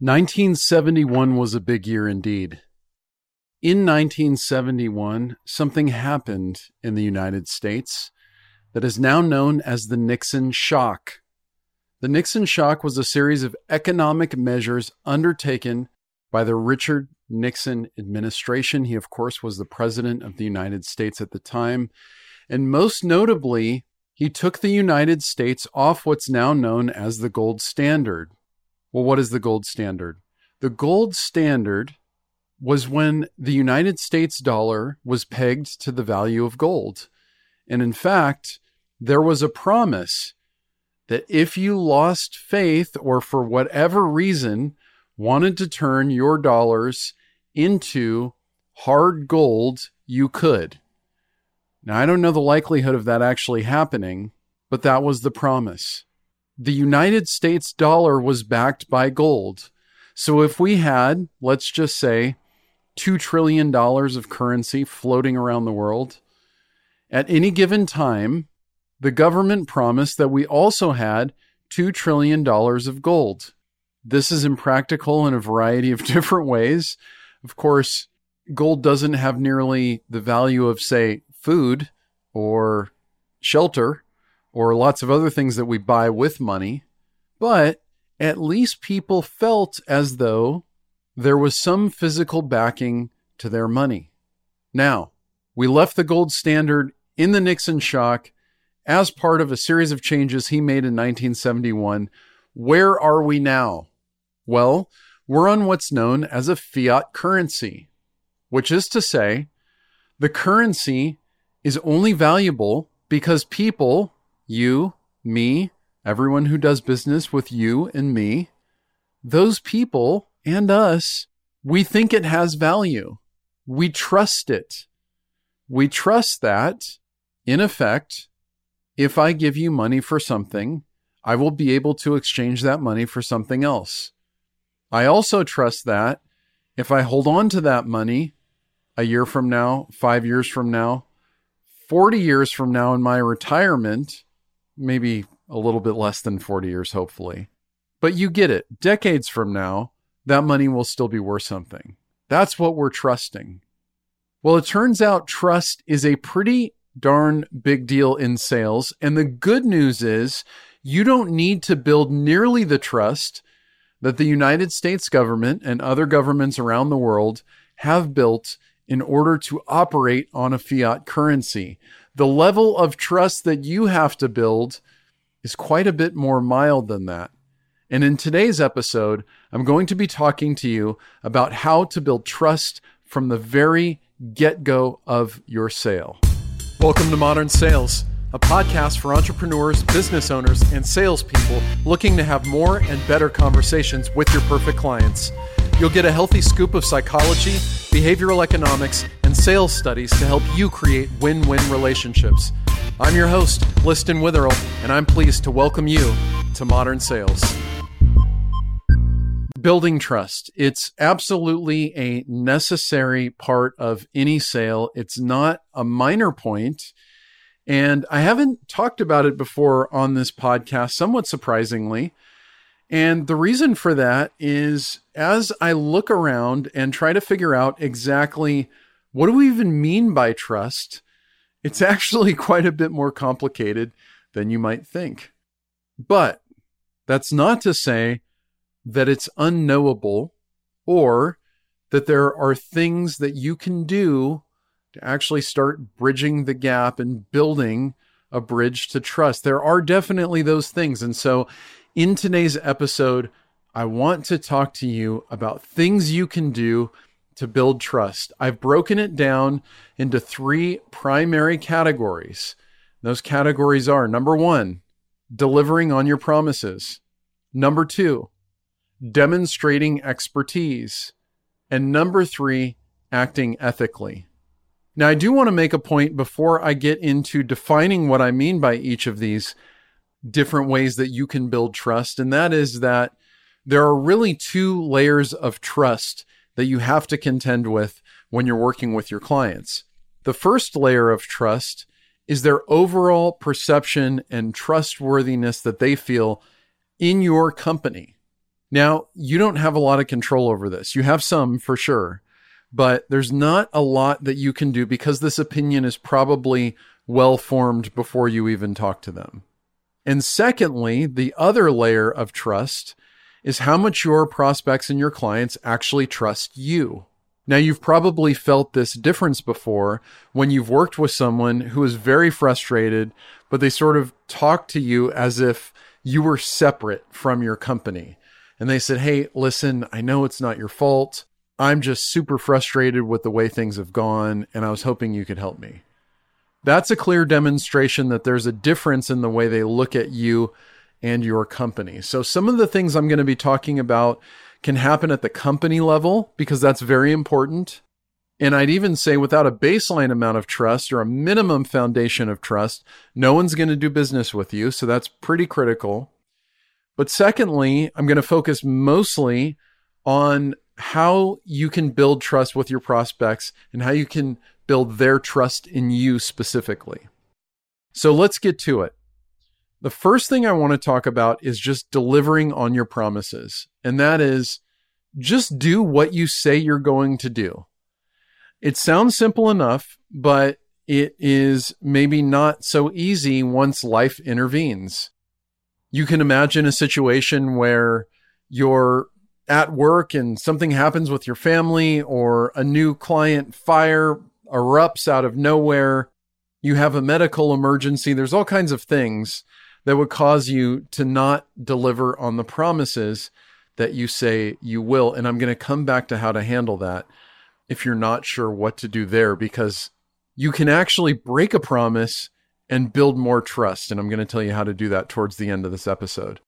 1971 was a big year indeed. In 1971, something happened in the United States that is now known as the Nixon shock. The Nixon shock was a series of economic measures undertaken by the Richard Nixon administration. He, of course, was the president of the United States at the time. And most notably, he took the United States off what's now known as the gold standard. Well, what is the gold standard? The gold standard was when the United States dollar was pegged to the value of gold. And in fact, there was a promise that if you lost faith or for whatever reason wanted to turn your dollars into hard gold, you could. Now, I don't know the likelihood of that actually happening, but that was the promise the United States dollar was backed by gold. So if we had, let's just say, $2 trillion of currency floating around the world, at any given time, the government promised that we also had $2 trillion of gold. This is impractical in a variety of different ways. Of course, gold doesn't have nearly the value of, say, food or shelter or lots of other things that we buy with money, but at least people felt as though there was some physical backing to their money. Now, we left the gold standard in the Nixon shock as part of a series of changes he made in 1971. Where are we now? Well, we're on what's known as a fiat currency, which is to say, the currency is only valuable because people you, me, everyone who does business with you and me, those people and us, we think it has value. We trust it. We trust that, in effect, if I give you money for something, I will be able to exchange that money for something else. I also trust that if I hold on to that money a year from now, five years from now, 40 years from now in my retirement, maybe a little bit less than 40 years, hopefully. But you get it. Decades from now, that money will still be worth something. That's what we're trusting. Well, it turns out trust is a pretty darn big deal in sales. And the good news is you don't need to build nearly the trust that the United States government and other governments around the world have built in order to operate on a fiat currency the level of trust that you have to build is quite a bit more mild than that. And in today's episode, I'm going to be talking to you about how to build trust from the very get go of your sale. Welcome to Modern Sales, a podcast for entrepreneurs, business owners, and salespeople looking to have more and better conversations with your perfect clients. You'll get a healthy scoop of psychology, behavioral economics, and sales studies to help you create win win relationships. I'm your host, Liston Witherill, and I'm pleased to welcome you to Modern Sales. Building trust. It's absolutely a necessary part of any sale. It's not a minor point. And I haven't talked about it before on this podcast, somewhat surprisingly. And the reason for that is as I look around and try to figure out exactly what do we even mean by trust, it's actually quite a bit more complicated than you might think. But that's not to say that it's unknowable or that there are things that you can do to actually start bridging the gap and building a bridge to trust. There are definitely those things. And so in today's episode, I want to talk to you about things you can do to build trust. I've broken it down into three primary categories. Those categories are number one, delivering on your promises, number two, demonstrating expertise, and number three, acting ethically. Now, I do want to make a point before I get into defining what I mean by each of these different ways that you can build trust. And that is that there are really two layers of trust that you have to contend with when you're working with your clients. The first layer of trust is their overall perception and trustworthiness that they feel in your company. Now, you don't have a lot of control over this. You have some for sure, but there's not a lot that you can do because this opinion is probably well formed before you even talk to them. And secondly, the other layer of trust is how much your prospects and your clients actually trust you. Now, you've probably felt this difference before when you've worked with someone who is very frustrated, but they sort of talk to you as if you were separate from your company. And they said, Hey, listen, I know it's not your fault. I'm just super frustrated with the way things have gone, and I was hoping you could help me. That's a clear demonstration that there's a difference in the way they look at you and your company. So, some of the things I'm going to be talking about can happen at the company level because that's very important. And I'd even say without a baseline amount of trust or a minimum foundation of trust, no one's going to do business with you. So that's pretty critical. But secondly, I'm going to focus mostly on how you can build trust with your prospects and how you can build their trust in you specifically. So let's get to it. The first thing I want to talk about is just delivering on your promises. And that is just do what you say you're going to do. It sounds simple enough, but it is maybe not so easy once life intervenes. You can imagine a situation where you're at work and something happens with your family or a new client fire erupts out of nowhere. You have a medical emergency. There's all kinds of things that would cause you to not deliver on the promises that you say you will. And I'm going to come back to how to handle that if you're not sure what to do there, because you can actually break a promise and build more trust. And I'm going to tell you how to do that towards the end of this episode.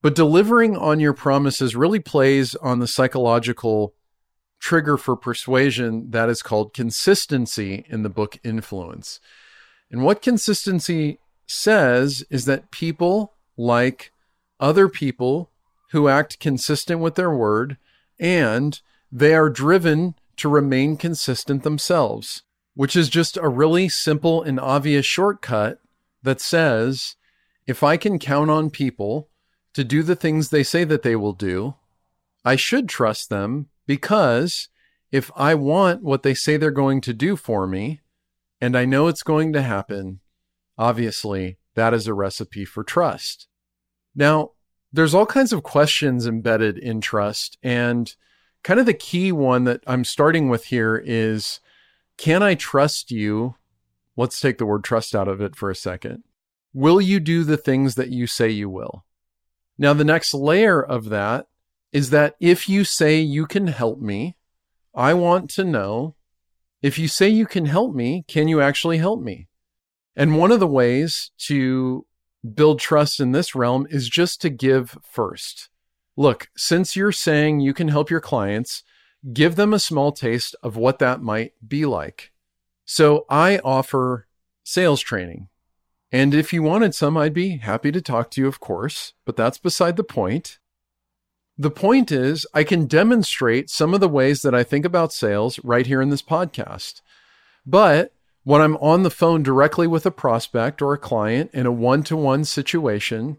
But delivering on your promises really plays on the psychological trigger for persuasion that is called consistency in the book Influence. And what consistency says is that people like other people who act consistent with their word and they are driven to remain consistent themselves, which is just a really simple and obvious shortcut that says if I can count on people to do the things they say that they will do, I should trust them because if I want what they say they're going to do for me and I know it's going to happen, Obviously, that is a recipe for trust. Now, there's all kinds of questions embedded in trust. And kind of the key one that I'm starting with here is can I trust you? Let's take the word trust out of it for a second. Will you do the things that you say you will? Now, the next layer of that is that if you say you can help me, I want to know if you say you can help me, can you actually help me? And one of the ways to build trust in this realm is just to give first. Look, since you're saying you can help your clients, give them a small taste of what that might be like. So I offer sales training. And if you wanted some, I'd be happy to talk to you, of course, but that's beside the point. The point is, I can demonstrate some of the ways that I think about sales right here in this podcast. But when I'm on the phone directly with a prospect or a client in a one to one situation,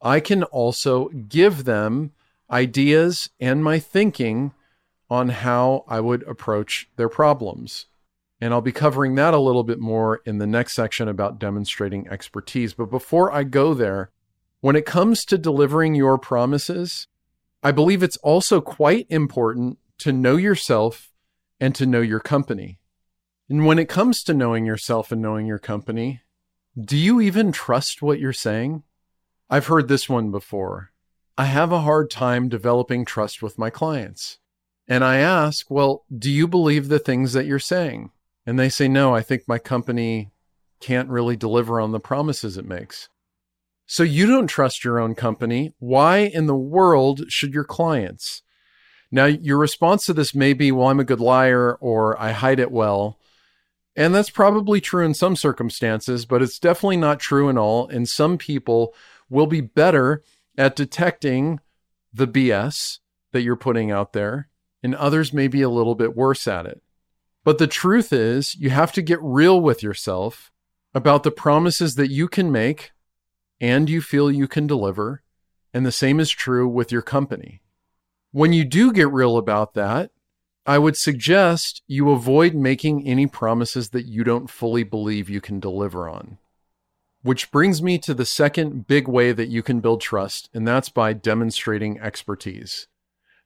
I can also give them ideas and my thinking on how I would approach their problems. And I'll be covering that a little bit more in the next section about demonstrating expertise. But before I go there, when it comes to delivering your promises, I believe it's also quite important to know yourself and to know your company. And when it comes to knowing yourself and knowing your company, do you even trust what you're saying? I've heard this one before. I have a hard time developing trust with my clients. And I ask, well, do you believe the things that you're saying? And they say, no, I think my company can't really deliver on the promises it makes. So you don't trust your own company. Why in the world should your clients? Now, your response to this may be, well, I'm a good liar or I hide it well. And that's probably true in some circumstances, but it's definitely not true in all. And some people will be better at detecting the BS that you're putting out there, and others may be a little bit worse at it. But the truth is, you have to get real with yourself about the promises that you can make and you feel you can deliver, And the same is true with your company. When you do get real about that, I would suggest you avoid making any promises that you don't fully believe you can deliver on. Which brings me to the second big way that you can build trust, and that's by demonstrating expertise.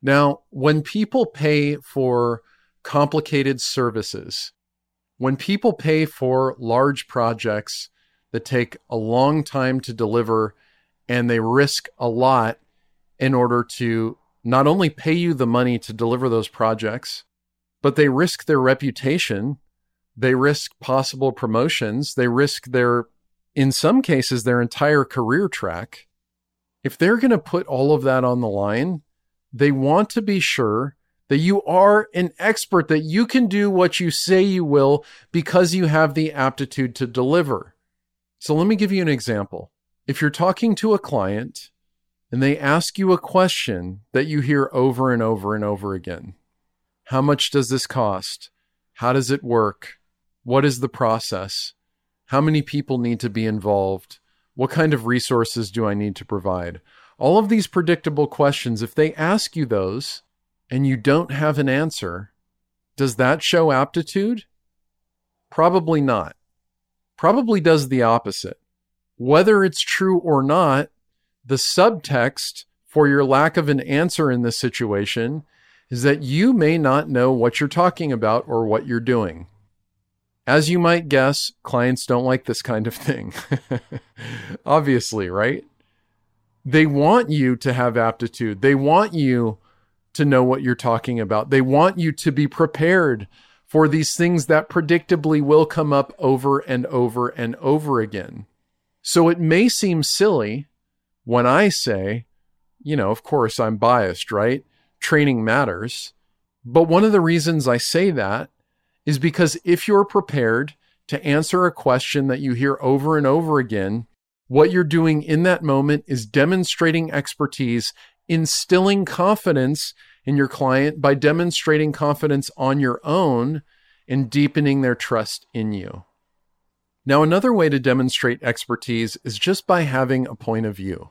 Now, when people pay for complicated services, when people pay for large projects that take a long time to deliver and they risk a lot in order to not only pay you the money to deliver those projects, but they risk their reputation. They risk possible promotions. They risk their, in some cases, their entire career track. If they're going to put all of that on the line, they want to be sure that you are an expert, that you can do what you say you will because you have the aptitude to deliver. So let me give you an example. If you're talking to a client and they ask you a question that you hear over and over and over again How much does this cost? How does it work? What is the process? How many people need to be involved? What kind of resources do I need to provide? All of these predictable questions, if they ask you those, and you don't have an answer, does that show aptitude? Probably not. Probably does the opposite. Whether it's true or not, the subtext for your lack of an answer in this situation is that you may not know what you're talking about or what you're doing. As you might guess, clients don't like this kind of thing. Obviously, right? They want you to have aptitude. They want you to know what you're talking about. They want you to be prepared for these things that predictably will come up over and over and over again. So it may seem silly when I say, you know, of course I'm biased, right? Training matters. But one of the reasons I say that is because if you're prepared to answer a question that you hear over and over again, what you're doing in that moment is demonstrating expertise instilling confidence in your client by demonstrating confidence on your own and deepening their trust in you. Now, another way to demonstrate expertise is just by having a point of view.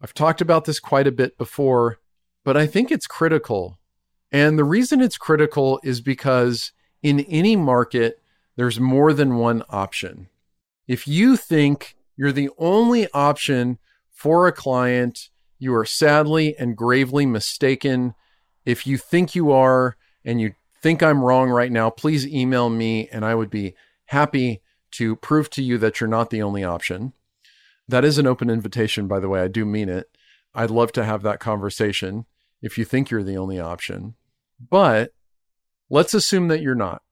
I've talked about this quite a bit before, but I think it's critical. And the reason it's critical is because in any market, there's more than one option. If you think you're the only option for a client you are sadly and gravely mistaken. If you think you are and you think I'm wrong right now, please email me and I would be happy to prove to you that you're not the only option. That is an open invitation, by the way. I do mean it. I'd love to have that conversation if you think you're the only option. But let's assume that you're not.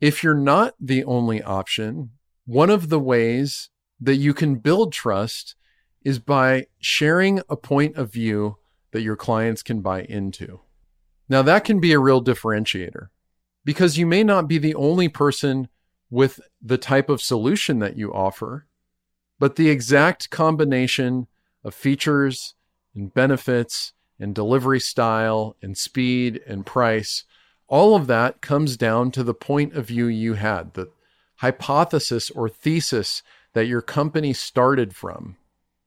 If you're not the only option, one of the ways that you can build trust is by sharing a point of view that your clients can buy into. Now, that can be a real differentiator because you may not be the only person with the type of solution that you offer, but the exact combination of features and benefits and delivery style and speed and price, all of that comes down to the point of view you had, the hypothesis or thesis that your company started from.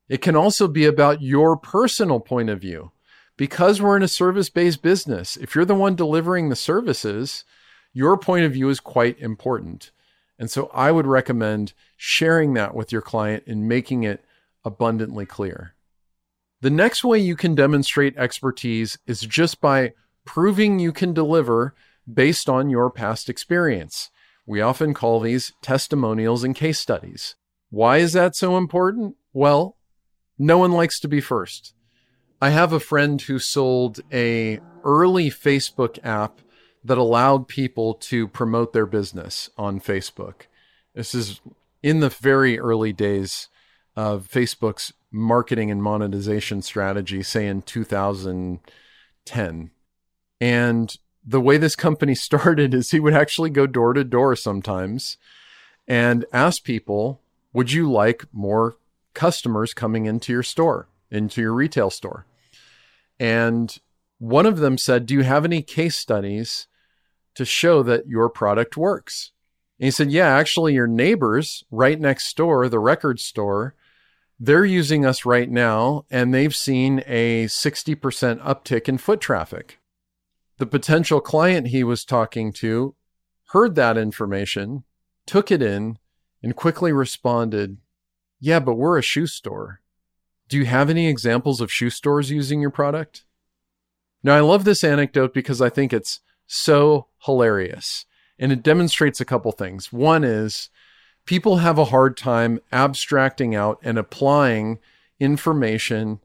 It can also be about your personal point of view. Because we're in a service based business, if you're the one delivering the services, your point of view is quite important. And so I would recommend sharing that with your client and making it abundantly clear. The next way you can demonstrate expertise is just by proving you can deliver based on your past experience. We often call these testimonials and case studies. Why is that so important? Well, no one likes to be first. I have a friend who sold a early Facebook app that allowed people to promote their business on Facebook. This is in the very early days of Facebook's marketing and monetization strategy, say in 2010. And the way this company started is he would actually go door to door sometimes and ask people, Would you like more customers coming into your store, into your retail store. And one of them said, Do you have any case studies to show that your product works? And he said, Yeah, actually, your neighbors right next door, the record store, they're using us right now and they've seen a 60% uptick in foot traffic. The potential client he was talking to heard that information, took it in, and quickly responded, Yeah, but we're a shoe store. Do you have any examples of shoe stores using your product? Now, I love this anecdote because I think it's so hilarious and it demonstrates a couple things. One is people have a hard time abstracting out and applying information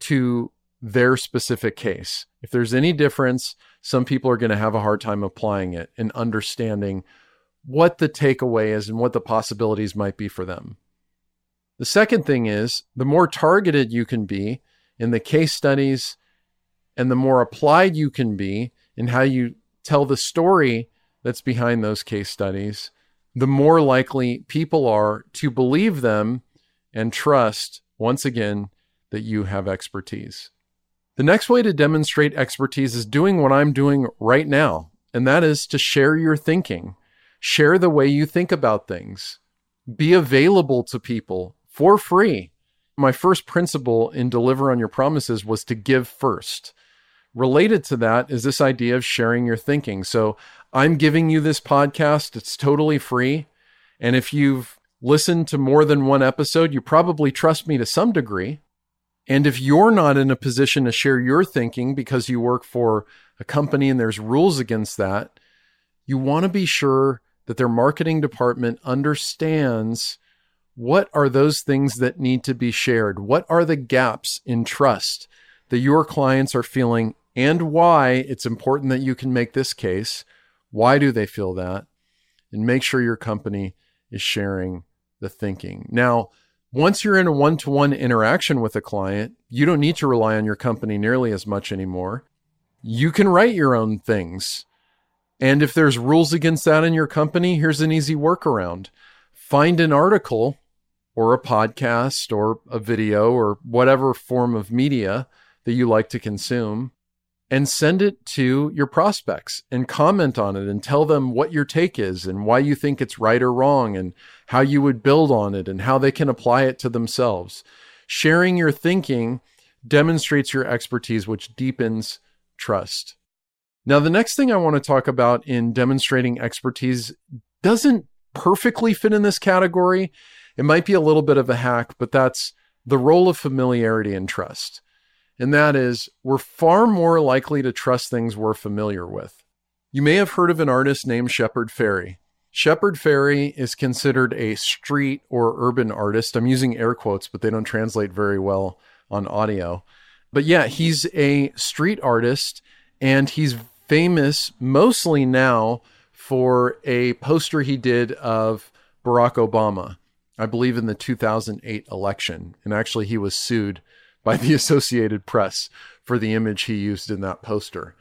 to their specific case. If there's any difference, some people are going to have a hard time applying it and understanding what the takeaway is and what the possibilities might be for them. The second thing is the more targeted you can be in the case studies and the more applied you can be in how you tell the story that's behind those case studies, the more likely people are to believe them and trust, once again, that you have expertise. The next way to demonstrate expertise is doing what I'm doing right now, and that is to share your thinking. Share the way you think about things. Be available to people for free. My first principle in Deliver on Your Promises was to give first. Related to that is this idea of sharing your thinking. So I'm giving you this podcast, it's totally free. And if you've listened to more than one episode, you probably trust me to some degree. And if you're not in a position to share your thinking because you work for a company and there's rules against that, you want to be sure that their marketing department understands what are those things that need to be shared? What are the gaps in trust that your clients are feeling and why it's important that you can make this case? Why do they feel that? And make sure your company is sharing the thinking. Now, once you're in a one to one interaction with a client, you don't need to rely on your company nearly as much anymore. You can write your own things. And if there's rules against that in your company, here's an easy workaround find an article or a podcast or a video or whatever form of media that you like to consume and send it to your prospects and comment on it and tell them what your take is and why you think it's right or wrong and how you would build on it and how they can apply it to themselves. Sharing your thinking demonstrates your expertise, which deepens trust. Now, the next thing I want to talk about in demonstrating expertise doesn't perfectly fit in this category. It might be a little bit of a hack, but that's the role of familiarity and trust and that is we're far more likely to trust things we're familiar with. You may have heard of an artist named Shepard Fairey. Shepard Fairey is considered a street or urban artist. I'm using air quotes, but they don't translate very well on audio. But yeah, he's a street artist and he's famous mostly now for a poster he did of Barack Obama, I believe in the 2008 election. And actually, he was sued by the Associated Press for the image he used in that poster.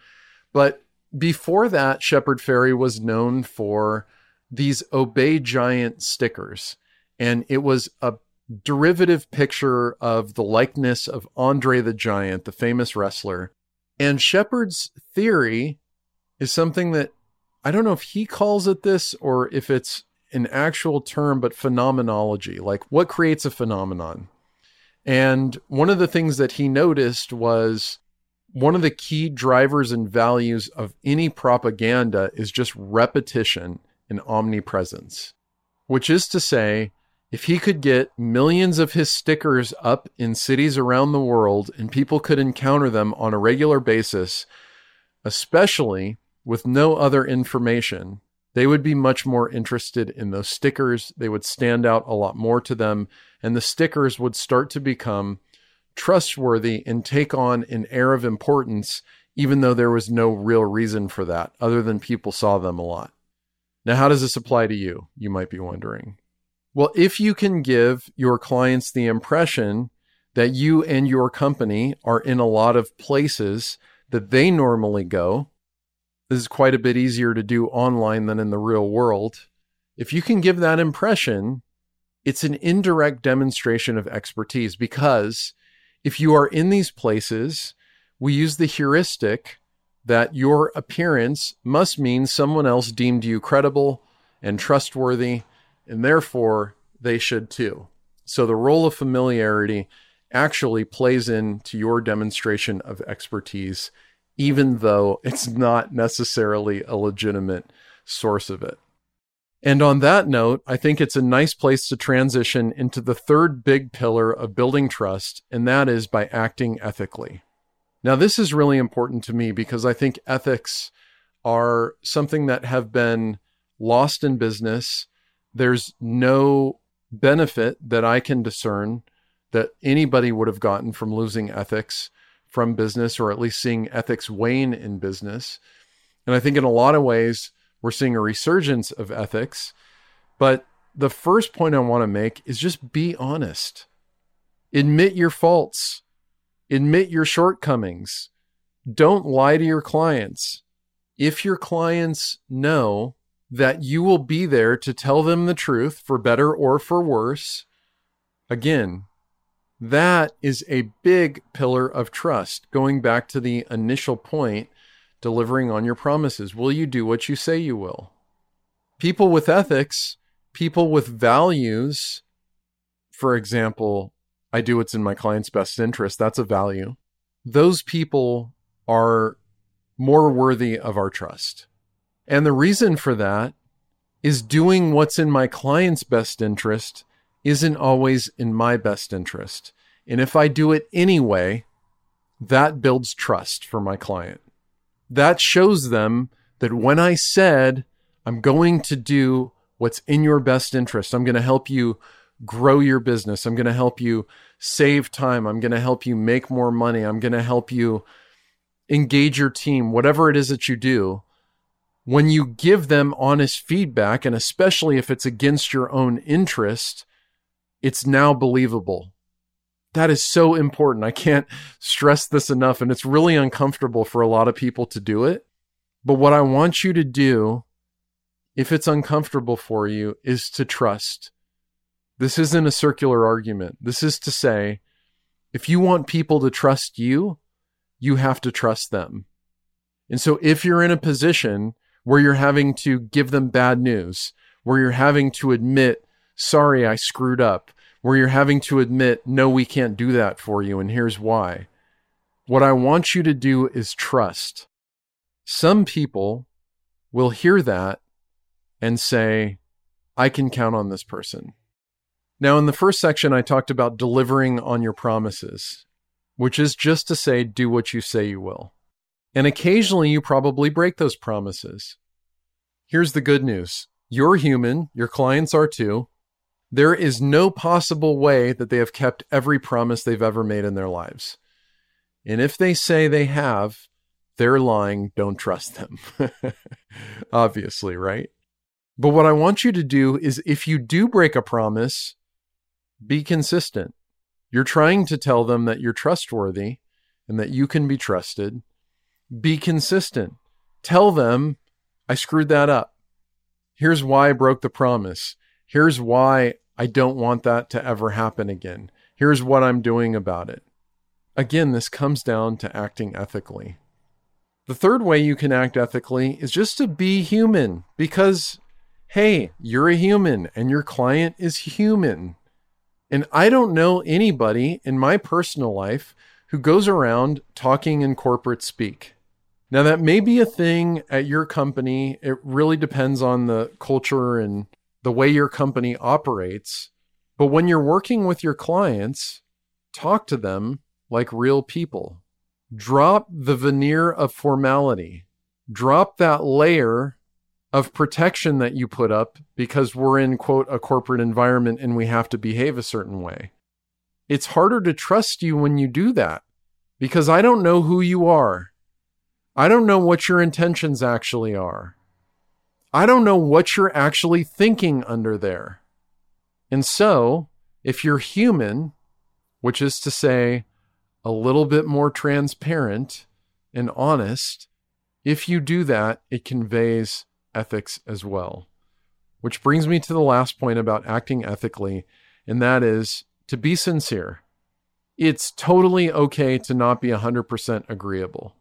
But before that, Shepard Fairey was known for these Obey Giant stickers. And it was a derivative picture of the likeness of Andre the Giant, the famous wrestler. And Shepard's theory is something that I don't know if he calls it this or if it's an actual term, but phenomenology. Like what creates a phenomenon? And one of the things that he noticed was one of the key drivers and values of any propaganda is just repetition and omnipresence, which is to say, if he could get millions of his stickers up in cities around the world and people could encounter them on a regular basis, especially with no other information, they would be much more interested in those stickers. They would stand out a lot more to them, and the stickers would start to become trustworthy and take on an air of importance, even though there was no real reason for that, other than people saw them a lot. Now, how does this apply to you? You might be wondering. Well, if you can give your clients the impression that you and your company are in a lot of places that they normally go, this is quite a bit easier to do online than in the real world. If you can give that impression, it's an indirect demonstration of expertise because if you are in these places, we use the heuristic that your appearance must mean someone else deemed you credible and trustworthy, and therefore they should too. So the role of familiarity actually plays into your demonstration of expertise, even though it's not necessarily a legitimate source of it. And on that note, I think it's a nice place to transition into the third big pillar of building trust, and that is by acting ethically. Now, this is really important to me because I think ethics are something that have been lost in business. There's no benefit that I can discern that anybody would have gotten from losing ethics from business or at least seeing ethics wane in business. And I think in a lot of ways, we're seeing a resurgence of ethics. But the first point I want to make is just be honest. Admit your faults, admit your shortcomings. Don't lie to your clients. If your clients know that you will be there to tell them the truth for better or for worse, again, that is a big pillar of trust. Going back to the initial point, delivering on your promises. Will you do what you say you will? People with ethics, people with values, for example, I do what's in my client's best interest. That's a value. Those people are more worthy of our trust. And the reason for that is doing what's in my client's best interest isn't always in my best interest. And if I do it anyway, that builds trust for my client. That shows them that when I said, I'm going to do what's in your best interest, I'm going to help you grow your business, I'm going to help you save time, I'm going to help you make more money, I'm going to help you engage your team, whatever it is that you do when you give them honest feedback, and especially if it's against your own interest, it's now believable. That is so important. I can't stress this enough. And it's really uncomfortable for a lot of people to do it. But what I want you to do, if it's uncomfortable for you, is to trust. This isn't a circular argument. This is to say, if you want people to trust you, you have to trust them. And so if you're in a position where you're having to give them bad news, where you're having to admit, sorry, I screwed up, where you're having to admit, no, we can't do that for you, and here's why. What I want you to do is trust. Some people will hear that and say, I can count on this person. Now, in the first section, I talked about delivering on your promises, which is just to say, do what you say you will. And occasionally you probably break those promises. Here's the good news you're human, your clients are too. There is no possible way that they have kept every promise they've ever made in their lives. And if they say they have, they're lying. Don't trust them. Obviously, right? But what I want you to do is if you do break a promise, be consistent. You're trying to tell them that you're trustworthy and that you can be trusted be consistent. Tell them, I screwed that up. Here's why I broke the promise. Here's why I don't want that to ever happen again. Here's what I'm doing about it. Again, this comes down to acting ethically. The third way you can act ethically is just to be human because, hey, you're a human and your client is human. And I don't know anybody in my personal life who goes around talking in corporate speak. Now, that may be a thing at your company. It really depends on the culture and the way your company operates. But when you're working with your clients, talk to them like real people. Drop the veneer of formality. Drop that layer of protection that you put up because we're in, quote, a corporate environment and we have to behave a certain way. It's harder to trust you when you do that because I don't know who you are. I don't know what your intentions actually are. I don't know what you're actually thinking under there. And so, if you're human, which is to say, a little bit more transparent and honest, if you do that, it conveys ethics as well. Which brings me to the last point about acting ethically, and that is to be sincere. It's totally okay to not be 100% agreeable.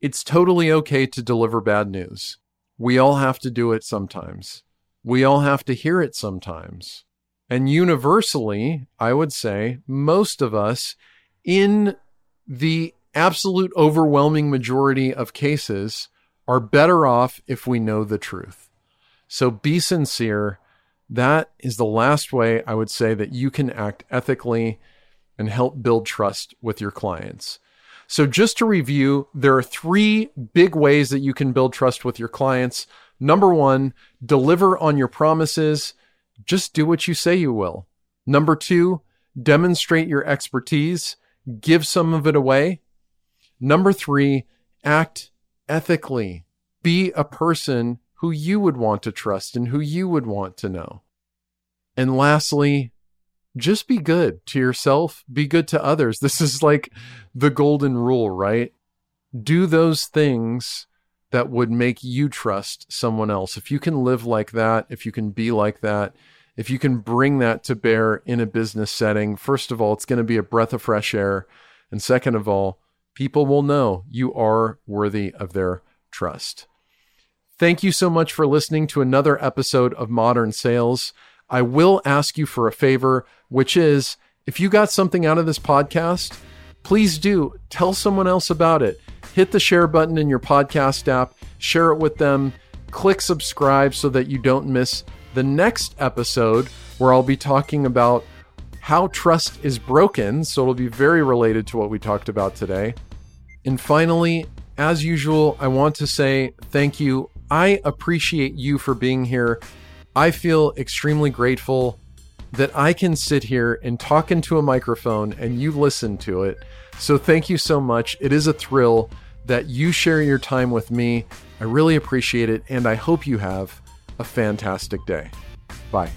It's totally okay to deliver bad news. We all have to do it sometimes. We all have to hear it sometimes. And universally, I would say most of us in the absolute overwhelming majority of cases are better off if we know the truth. So be sincere. That is the last way I would say that you can act ethically and help build trust with your clients. So, just to review, there are three big ways that you can build trust with your clients. Number one, deliver on your promises. Just do what you say you will. Number two, demonstrate your expertise. Give some of it away. Number three, act ethically. Be a person who you would want to trust and who you would want to know. And lastly, just be good to yourself, be good to others. This is like the golden rule, right? Do those things that would make you trust someone else. If you can live like that, if you can be like that, if you can bring that to bear in a business setting, first of all, it's going to be a breath of fresh air. And second of all, people will know you are worthy of their trust. Thank you so much for listening to another episode of Modern Sales. I will ask you for a favor, which is if you got something out of this podcast, please do tell someone else about it. Hit the share button in your podcast app, share it with them, click subscribe so that you don't miss the next episode where I'll be talking about how trust is broken. So it'll be very related to what we talked about today. And finally, as usual, I want to say thank you. I appreciate you for being here I feel extremely grateful that I can sit here and talk into a microphone and you listen to it. So thank you so much. It is a thrill that you share your time with me. I really appreciate it, and I hope you have a fantastic day. Bye.